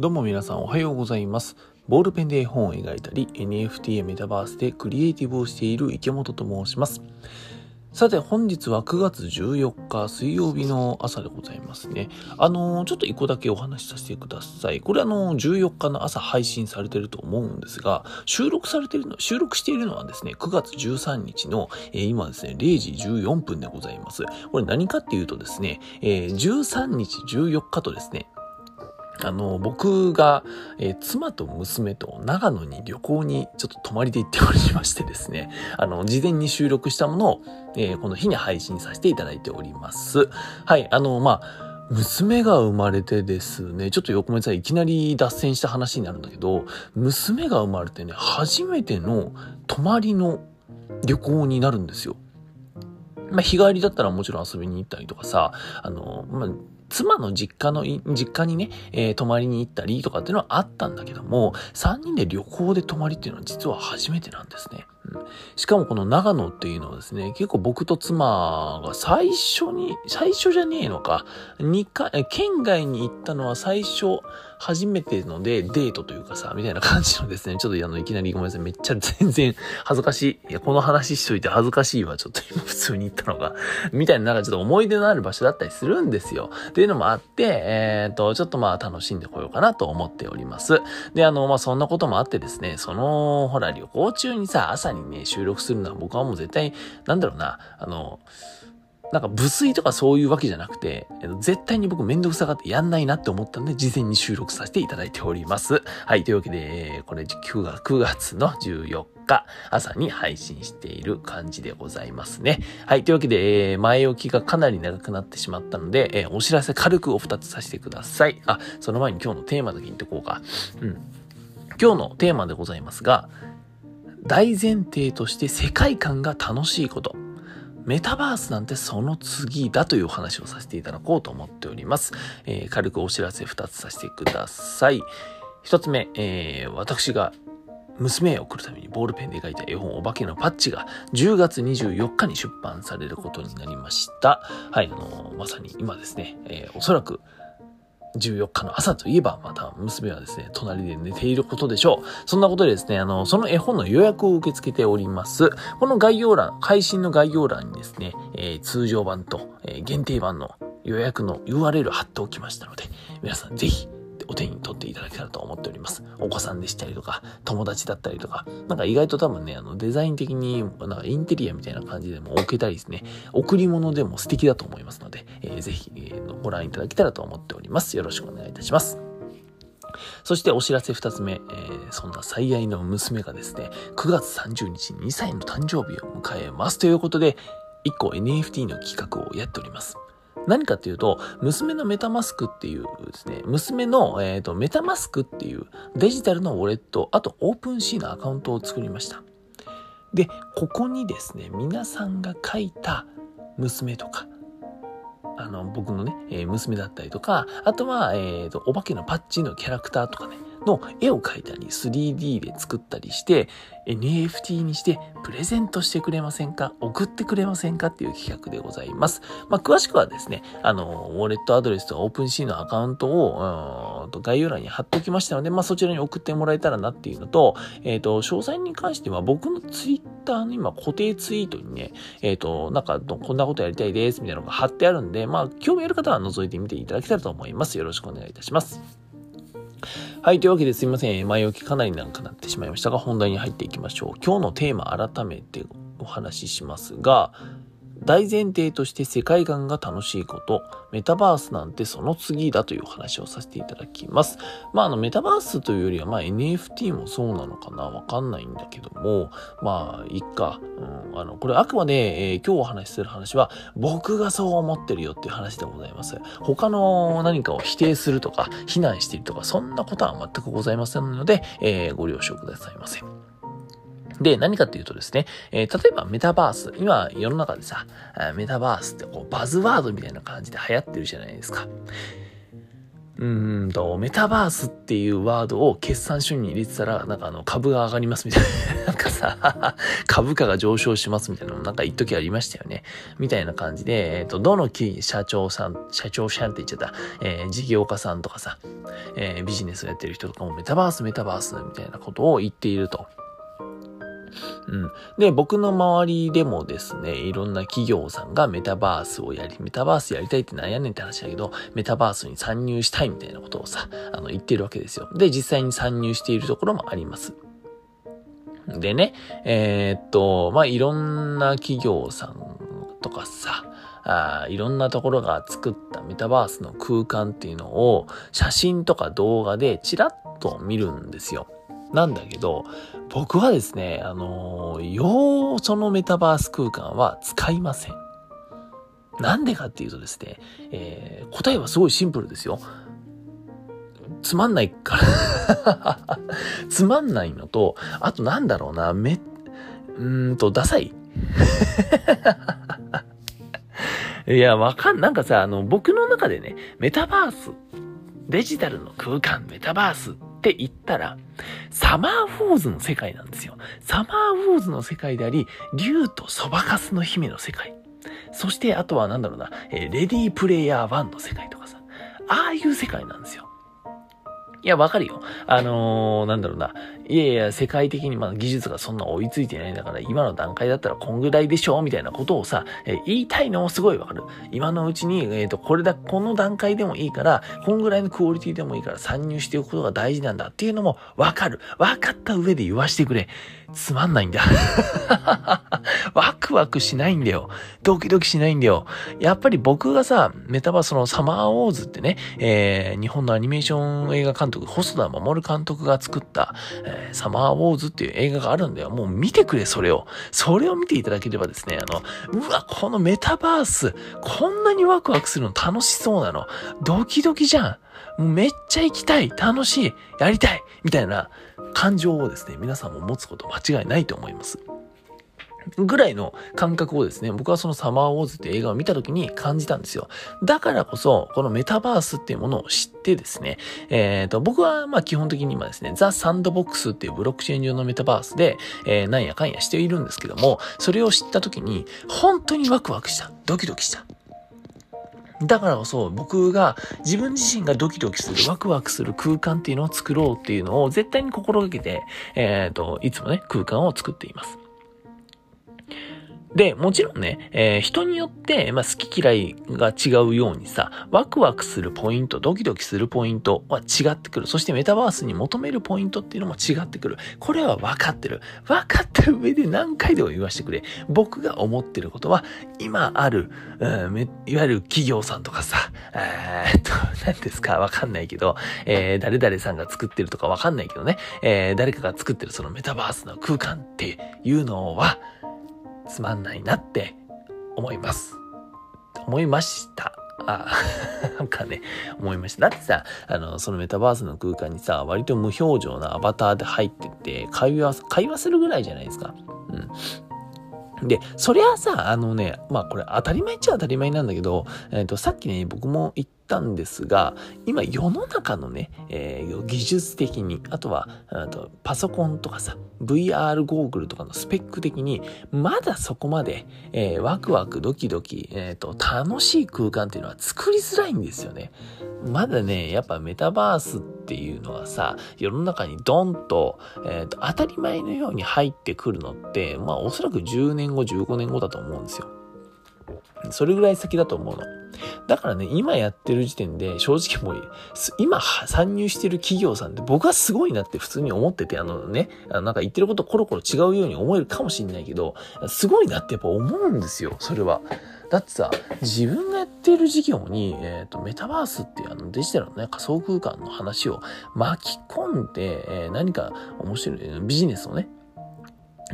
どうも皆さんおはようございます。ボールペンで絵本を描いたり、NFT やメタバースでクリエイティブをしている池本と申します。さて本日は9月14日水曜日の朝でございますね。あのー、ちょっと一個だけお話しさせてください。これあのー、14日の朝配信されてると思うんですが、収録されてるの、収録しているのはですね、9月13日の、えー、今ですね、0時14分でございます。これ何かっていうとですね、えー、13日14日とですね、あの、僕が、えー、妻と娘と長野に旅行にちょっと泊まりで行っておりましてですね、あの、事前に収録したものを、えー、この日に配信させていただいております。はい、あの、まあ、娘が生まれてですね、ちょっと横目さんいきなり脱線した話になるんだけど、娘が生まれてね、初めての泊まりの旅行になるんですよ。まあ、日帰りだったらもちろん遊びに行ったりとかさ、あの、まあ、妻の実家の、実家にね、えー、泊まりに行ったりとかっていうのはあったんだけども、3人で旅行で泊まりっていうのは実は初めてなんですね。しかもこの長野っていうのはですね、結構僕と妻が最初に、最初じゃねえのか、2回、県外に行ったのは最初、初めてのでデートというかさ、みたいな感じのですね、ちょっとあの、いきなりごめんなさい、めっちゃ全然恥ずかしい。いや、この話しといて恥ずかしいわ、ちょっと今普通に行ったのが。みたいな、なんかちょっと思い出のある場所だったりするんですよ。っていうのもあって、えっ、と、ちょっとまあ楽しんでこようかなと思っております。で、あの、まあそんなこともあってですね、その、ほら、旅行中にさ、朝にね、収録するのは僕はもう絶対、なんだろうな、あの、なんか無粋とかそういうわけじゃなくて、絶対に僕めんどくさがってやんないなって思ったんで、事前に収録させていただいております。はい、というわけで、これ9月 ,9 月の14日、朝に配信している感じでございますね。はい、というわけで、前置きがかなり長くなってしまったので、お知らせ軽くお二つさせてください。あ、その前に今日のテーマだけ言ってこうか。うん。今日のテーマでございますが、大前提として世界観が楽しいこと。メタバースなんてその次だというお話をさせていただこうと思っております。えー、軽くお知らせ2つさせてください。1つ目、えー、私が娘へ送るためにボールペンで描いた絵本お化けのパッチが10月24日に出版されることになりました。はい、あのー、まさに今ですね、え、おそらく14日の朝といえば、また娘はですね、隣で寝ていることでしょう。そんなことでですね、あの、その絵本の予約を受け付けております。この概要欄、配信の概要欄にですね、えー、通常版と、えー、限定版の予約の URL 貼っておきましたので、皆さんぜひお手に取っていただけたらと思っております。お子さんでしたりとか、友達だったりとか、なんか意外と多分ね、あの、デザイン的に、なんかインテリアみたいな感じでも置けたりですね、贈り物でも素敵だと思いますので、えー、ぜひ、えー、ご覧いただけたらと思っております。よろしくお願いいたします。そしてお知らせ二つ目、えー、そんな最愛の娘がですね、9月30日に2歳の誕生日を迎えますということで、1個 NFT の企画をやっております。何かっていうと、娘のメタマスクっていうですね、娘の、えっ、ー、と、メタマスクっていうデジタルのウォレット、あとオープンシーのアカウントを作りました。で、ここにですね、皆さんが書いた娘とか、あの、僕のね、えー、娘だったりとか、あとは、えっ、ー、と、お化けのパッチのキャラクターとかね、の絵を描いたり 3D で作ったりして NFT にしてプレゼントしてくれませんか？送ってくれませんかっていう企画でございます。まあ、詳しくはですね、あの、ウォレットアドレスとオープンシーのアカウントを、と概要欄に貼っておきましたので、まあ、そちらに送ってもらえたらなっていうのと、えっ、ー、と、詳細に関しては僕のツイッターの今固定ツイートにね、えっ、ー、と、なんか、こんなことやりたいですみたいなのが貼ってあるんで、まあ、興味ある方は覗いてみていただけたらと思います。よろしくお願いいたします。はい、というわけですいません。前置きかなりなんかなってしまいましたが、本題に入っていきましょう。今日のテーマ改めてお話ししますが、大前提として世界観が楽しいこと、メタバースなんてその次だという話をさせていただきます。まあ、あの、メタバースというよりは、まあ、NFT もそうなのかな？わかんないんだけども、まあ、いっか。うん、あの、これあくまで、えー、今日お話しする話は、僕がそう思ってるよっていう話でございます。他の何かを否定するとか、非難しているとか、そんなことは全くございませんので、えー、ご了承くださいませ。で、何かっていうとですね、えー、例えばメタバース、今世の中でさ、メタバースってこうバズワードみたいな感じで流行ってるじゃないですか。うんと、メタバースっていうワードを決算書に入れてたら、なんかあの、株が上がりますみたいな。なんかさ、株価が上昇しますみたいなのもなんか一時ありましたよね。みたいな感じで、えっ、ー、と、どの社長さん、社長さんって言っちゃった、えー、事業家さんとかさ、えー、ビジネスをやってる人とかもメタバース、メタバースみたいなことを言っていると。うん。で、僕の周りでもですね、いろんな企業さんがメタバースをやり、メタバースやりたいってなんやねんって話だけど、メタバースに参入したいみたいなことをさ、あの、言ってるわけですよ。で、実際に参入しているところもあります。でね、えー、っと、まあ、いろんな企業さんとかさ、あいろんなところが作ったメタバースの空間っていうのを写真とか動画でチラッと見るんですよ。なんだけど、僕はですね、あのー、ようそのメタバース空間は使いません。なんでかっていうとですね、えー、答えはすごいシンプルですよ。つまんないから つまんないのと、あとなんだろうな、め、うんと、ダサい いや、わかん、なんかさ、あの、僕の中でね、メタバース、デジタルの空間、メタバースっって言ったら、サマーフォーズの世界なんですよ。サマーフォーズの世界であり、竜とそばかすの姫の世界。そして、あとはなんだろうな、えー、レディープレイヤー1の世界とかさ、ああいう世界なんですよ。いや、わかるよ。あのー、なんだろうな。いやいや、世界的にまあ技術がそんな追いついてないんだから、今の段階だったらこんぐらいでしょみたいなことをさ、えー、言いたいのもすごいわかる。今のうちに、えっ、ー、と、これだ、この段階でもいいから、こんぐらいのクオリティでもいいから参入しておくことが大事なんだっていうのもわかる。わかった上で言わしてくれ。つまんないんだ。ワクワクしないんだよ。ドキドキしないんだよ。やっぱり僕がさ、メタバースのサマーウォーズってね、えー、日本のアニメーション映画監督、細田守監督が作った、サマーウォーズっていう映画があるんだよ。もう見てくれ、それを。それを見ていただければですね、あの、うわ、このメタバース、こんなにワクワクするの楽しそうなの。ドキドキじゃん。めっちゃ行きたい、楽しい、やりたい、みたいな感情をですね、皆さんも持つこと間違いないと思います。ぐらいの感覚をですね、僕はそのサマーウォーズって映画を見た時に感じたんですよ。だからこそ、このメタバースっていうものを知ってですね、えっ、ー、と、僕はまあ基本的に今ですね、ザ・サンドボックスっていうブロックチェーン上のメタバースで、えー、なんやかんやしているんですけども、それを知った時に、本当にワクワクした。ドキドキした。だからこそ僕が自分自身がドキドキする、ワクワクする空間っていうのを作ろうっていうのを絶対に心がけて、えっ、ー、と、いつもね、空間を作っています。で、もちろんね、えー、人によって、まあ、好き嫌いが違うようにさ、ワクワクするポイント、ドキドキするポイントは違ってくる。そしてメタバースに求めるポイントっていうのも違ってくる。これは分かってる。分かった上で何回でも言わせてくれ。僕が思ってることは、今ある、うん、いわゆる企業さんとかさ、えー、っと、何ですかわかんないけど、えー、誰々さんが作ってるとかわかんないけどね、えー、誰かが作ってるそのメタバースの空間っていうのは、つまんないなって思います。思いました。あ、なんかね、思いました。だってさ、あの、そのメタバースの空間にさ、割と無表情なアバターで入ってって、会話、会話するぐらいじゃないですか。うん。で、そりゃさ、あのね、まあこれ当たり前っちゃ当たり前なんだけど、えっ、ー、と、さっきね、僕も言ったんですが、今世の中のね、えー、技術的に、あとは、あとパソコンとかさ、VR ゴーグルとかのスペック的に、まだそこまで、えー、ワクワクドキドキ、えっ、と、楽しい空間っていうのは作りづらいんですよね。まだね、やっぱメタバースってていうのはさ、世の中にドンと、え、ー、と、当たり前のように入ってくるのって、まあおそらく10年後、15年後だと思うんですよ。それぐらい先だと思うの。だからね、今やってる時点で正直もう、今参入してる企業さんって僕はすごいなって普通に思ってて、あのね、なんか言ってることコロコロ違うように思えるかもしんないけど、すごいなってやっぱ思うんですよ、それは。だってさ、自分がやってる事業に、えっ、ー、と、メタバースっていうあのデジタルのね、仮想空間の話を巻き込んで、えー、何か面白いビジネスをね、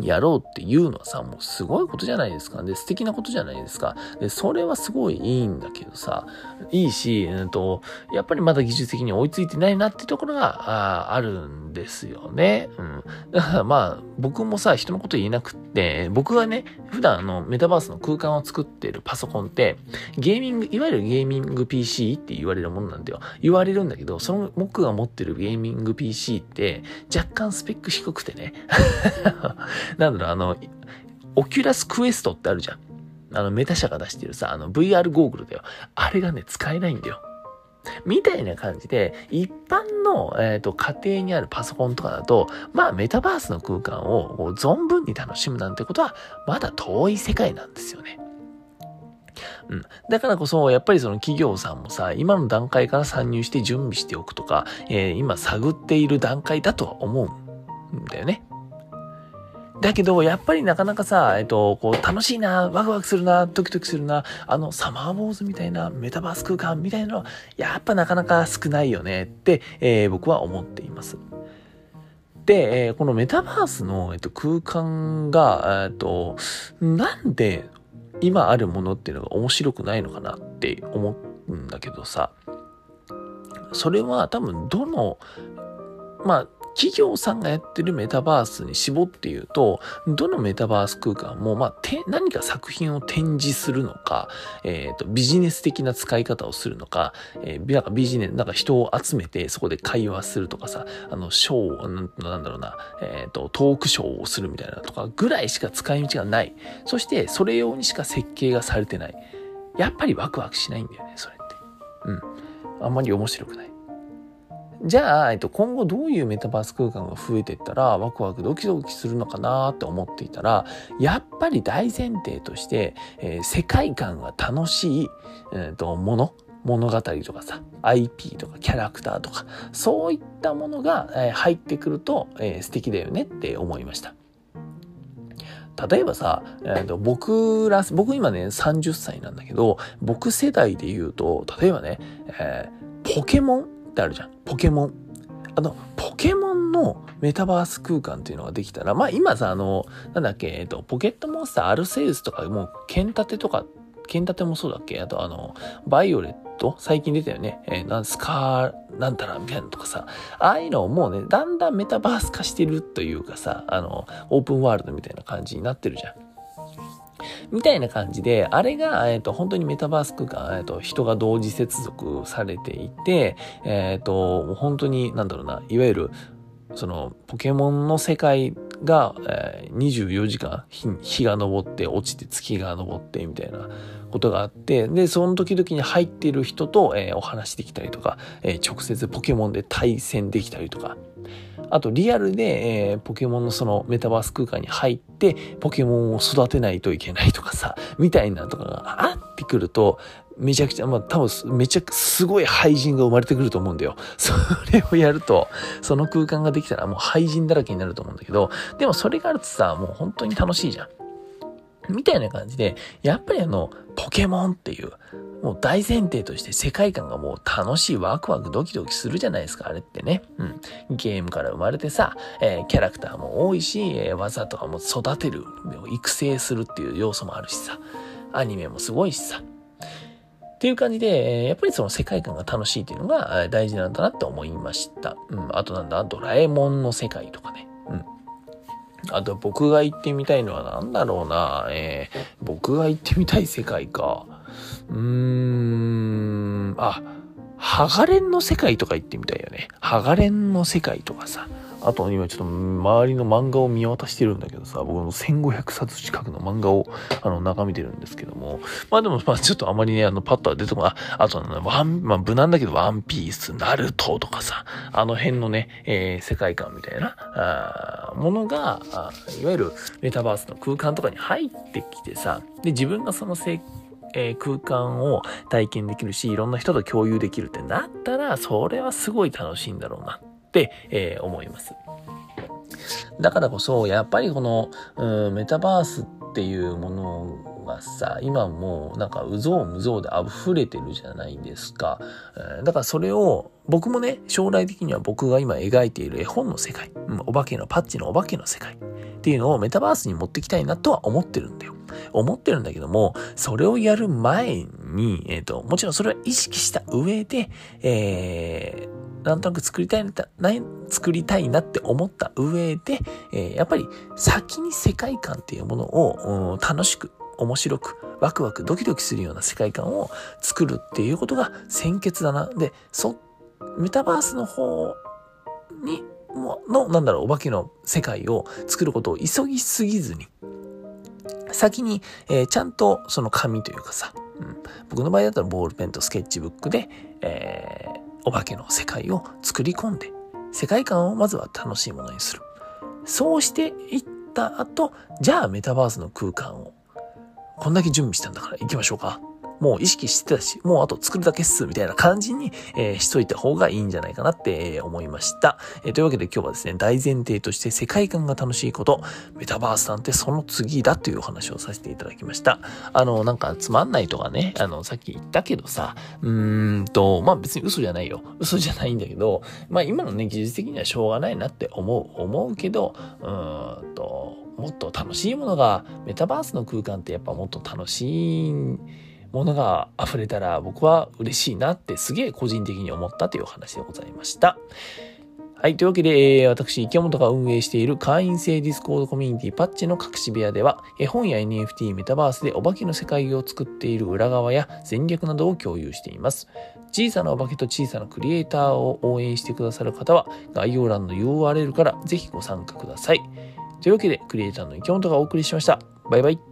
やろうっていうのはさ、もうすごいことじゃないですか。で、素敵なことじゃないですか。で、それはすごいいいんだけどさ、いいし、うんと、やっぱりまだ技術的に追いついてないなっていうところが、ああるんですよね。うん。だからまあ、僕もさ、人のこと言えなくって、僕がね、普段あの、メタバースの空間を作っているパソコンって、ゲーミング、いわゆるゲーミング PC って言われるものなんだよ。言われるんだけど、その僕が持ってるゲーミング PC って、若干スペック低くてね。なんだろう、あの、 Oculus Quest ってあるじゃん。あの、 Meta 社が出してるさ、あの、VR ゴーグルだよ。あれがね、使えないんだよ。みたいな感じで、一般の、えっ、ー、と、家庭にあるパソコンとかだと、まあ、メタバースの空間を存分に楽しむなんてことは、まだ遠い世界なんですよね。うん。だからこそ、やっぱりその企業さんもさ、今の段階から参入して準備しておくとか、えー、今探っている段階だとは思うんだよね。だけど、やっぱりなかなかさ、えっと、こう、楽しいな、ワクワクするな、ドキドキするな、あの、サマーウォーズみたいな、メタバース空間みたいなのはやっぱなかなか少ないよねって、えー、僕は思っています。で、えー、このメタバースの、えっと、空間が、えっと、なんで今あるものっていうのが面白くないのかなって思うんだけどさ、それは多分どの、まあ、企業さんがやってるメタバースに絞って言うと、どのメタバース空間も、まあ、何か作品を展示するのか、えっ、ー、と、ビジネス的な使い方をするのか、えー、なんかビジネス、なんか人を集めてそこで会話するとかさ、あの、ショー、なんだろうな、えっ、ー、と、トークショーをするみたいなとかぐらいしか使い道がない。そして、それ用にしか設計がされてない。やっぱりワクワクしないんだよね、それって。うん。あんまり面白くない。じゃあ、えっと、今後どういうメタバース空間が増えていったらワクワクドキドキするのかなって思っていたら、やっぱり大前提として、えー、世界観が楽しい、えー、ともの、物語とかさ、IP とかキャラクターとか、そういったものが、えー、入ってくると、えー、素敵だよねって思いました。例えばさ、えーと、僕ら、僕今ね30歳なんだけど、僕世代で言うと、例えばね、えー、ポケモンってあるじゃん。ポケモン。あの、ポケモンのメタバース空間っていうのができたら、まあ今さ、あの、なんだっけ、えっと、ポケットモンスターアルセウスとか、もう、剣立てとか、剣立てもそうだっけ？あとあの、バイオレット？最近出たよね。えー、なんスカー、なんたらみたいなとかさ、ああいうのをもうね、だんだんメタバース化してるというかさ、あの、オープンワールドみたいな感じになってるじゃん。みたいな感じで、あれが、えっ、ー、と、本当にメタバース空間、えっ、ー、と、人が同時接続されていて、えっ、ー、と、本当に、なんだろうな、いわゆる、その、ポケモンの世界が、えー、24時間日、が昇って落ちて月が昇ってみたいなことがあって、で、その時々に入っている人と、えー、お話できたりとか、えー、直接ポケモンで対戦できたりとか、あとリアルで、えー、ポケモンのそのメタバース空間に入って、ポケモンを育てないといけないとかさ、みたいなとかがあってくると、めちゃくちゃ、まあ多分めちゃくすごい廃人が生まれてくると思うんだよ。それをやると、その空間ができたらもう廃人だらけになると思うんだけど、でもそれがあるとさ、もう本当に楽しいじゃん。みたいな感じで、やっぱりあの、ポケモンっていう、もう大前提として世界観がもう楽しい、ワクワクドキドキするじゃないですか、あれってね。うん。ゲームから生まれてさ、えー、キャラクターも多いし、えー、技とかも育てる、育成するっていう要素もあるしさ、アニメもすごいしさ。っていう感じで、やっぱりその世界観が楽しいっていうのが大事なんだなって思いました。うん。あとなんだ、ドラえもんの世界とかね。あと僕が行ってみたいのは何だろうな。えー、僕が行ってみたい世界か。うーん、あ、ハガレンの世界とか行ってみたいよね。ハガレンの世界とかさ。あと今ちょっと周りの漫画を見渡してるんだけどさ、僕の1500冊近くの漫画をあの眺めてるんですけども、まあでもまあちょっとあまりね、あのパッとは出てこない、あとね、ワン、まあ無難だけどワンピース、ナルトとかさ、あの辺のね、えー、世界観みたいな、あものが、いわゆるメタバースの空間とかに入ってきてさ、で、自分がそのせえー、空間を体験できるし、いろんな人と共有できるってなったら、それはすごい楽しいんだろうな、えー、思います。だからこそ、やっぱりこの、うん、メタバースっていうものがさ、今もうなんかうぞうむぞうで溢れてるじゃないですか。だからそれを、僕もね、将来的には僕が今描いている絵本の世界、うん、お化けのパッチのお化けの世界っていうのをメタバースに持ってきたいなとは思ってるんだよ。思ってるんだけども、それをやる前に、えっ、ー、と、もちろんそれは意識した上で、えー、なんとなく作りたいな、作りたいなって思った上で、えー、やっぱり先に世界観っていうものを、うん、楽しく、面白く、ワクワク、ドキドキするような世界観を作るっていうことが先決だな。で、そ、メタバースの方に、の、なんだろう、お化けの世界を作ることを急ぎすぎずに、先に、えー、ちゃんとその紙というかさ、うん、僕の場合だったらボールペンとスケッチブックで、えー、お化けの世界を作り込んで、世界観をまずは楽しいものにする。そうしていった後、じゃあメタバースの空間を、こんだけ準備したんだから行きましょうか。もう意識してたし、もうあと作るだけっす、みたいな感じに、えー、しといた方がいいんじゃないかなって、思いました、えー、というわけで今日はですね、大前提として世界観が楽しいこと、メタバースなんてその次だというお話をさせていただきました。あの、なんかつまんないとかね、あの、さっき言ったけどさ、うーんと、まあ別に嘘じゃないよ。嘘じゃないんだけど、まあ今のね、技術的にはしょうがないなって思う、思うけど、うーんと、もっと楽しいものが、メタバースの空間ってやっぱもっと楽しい、ものが溢れたら僕は嬉しいなってすげえ個人的に思ったという話でございました。はい。というわけで、私、池本が運営している会員制 Discord コミュニティパッチの隠し部屋では、絵本や NFT、メタバースでお化けの世界を作っている裏側や戦略などを共有しています。小さなお化けと小さなクリエイターを応援してくださる方は、概要欄の URL からぜひご参加ください。というわけで、クリエイターの池本がお送りしました。バイバイ。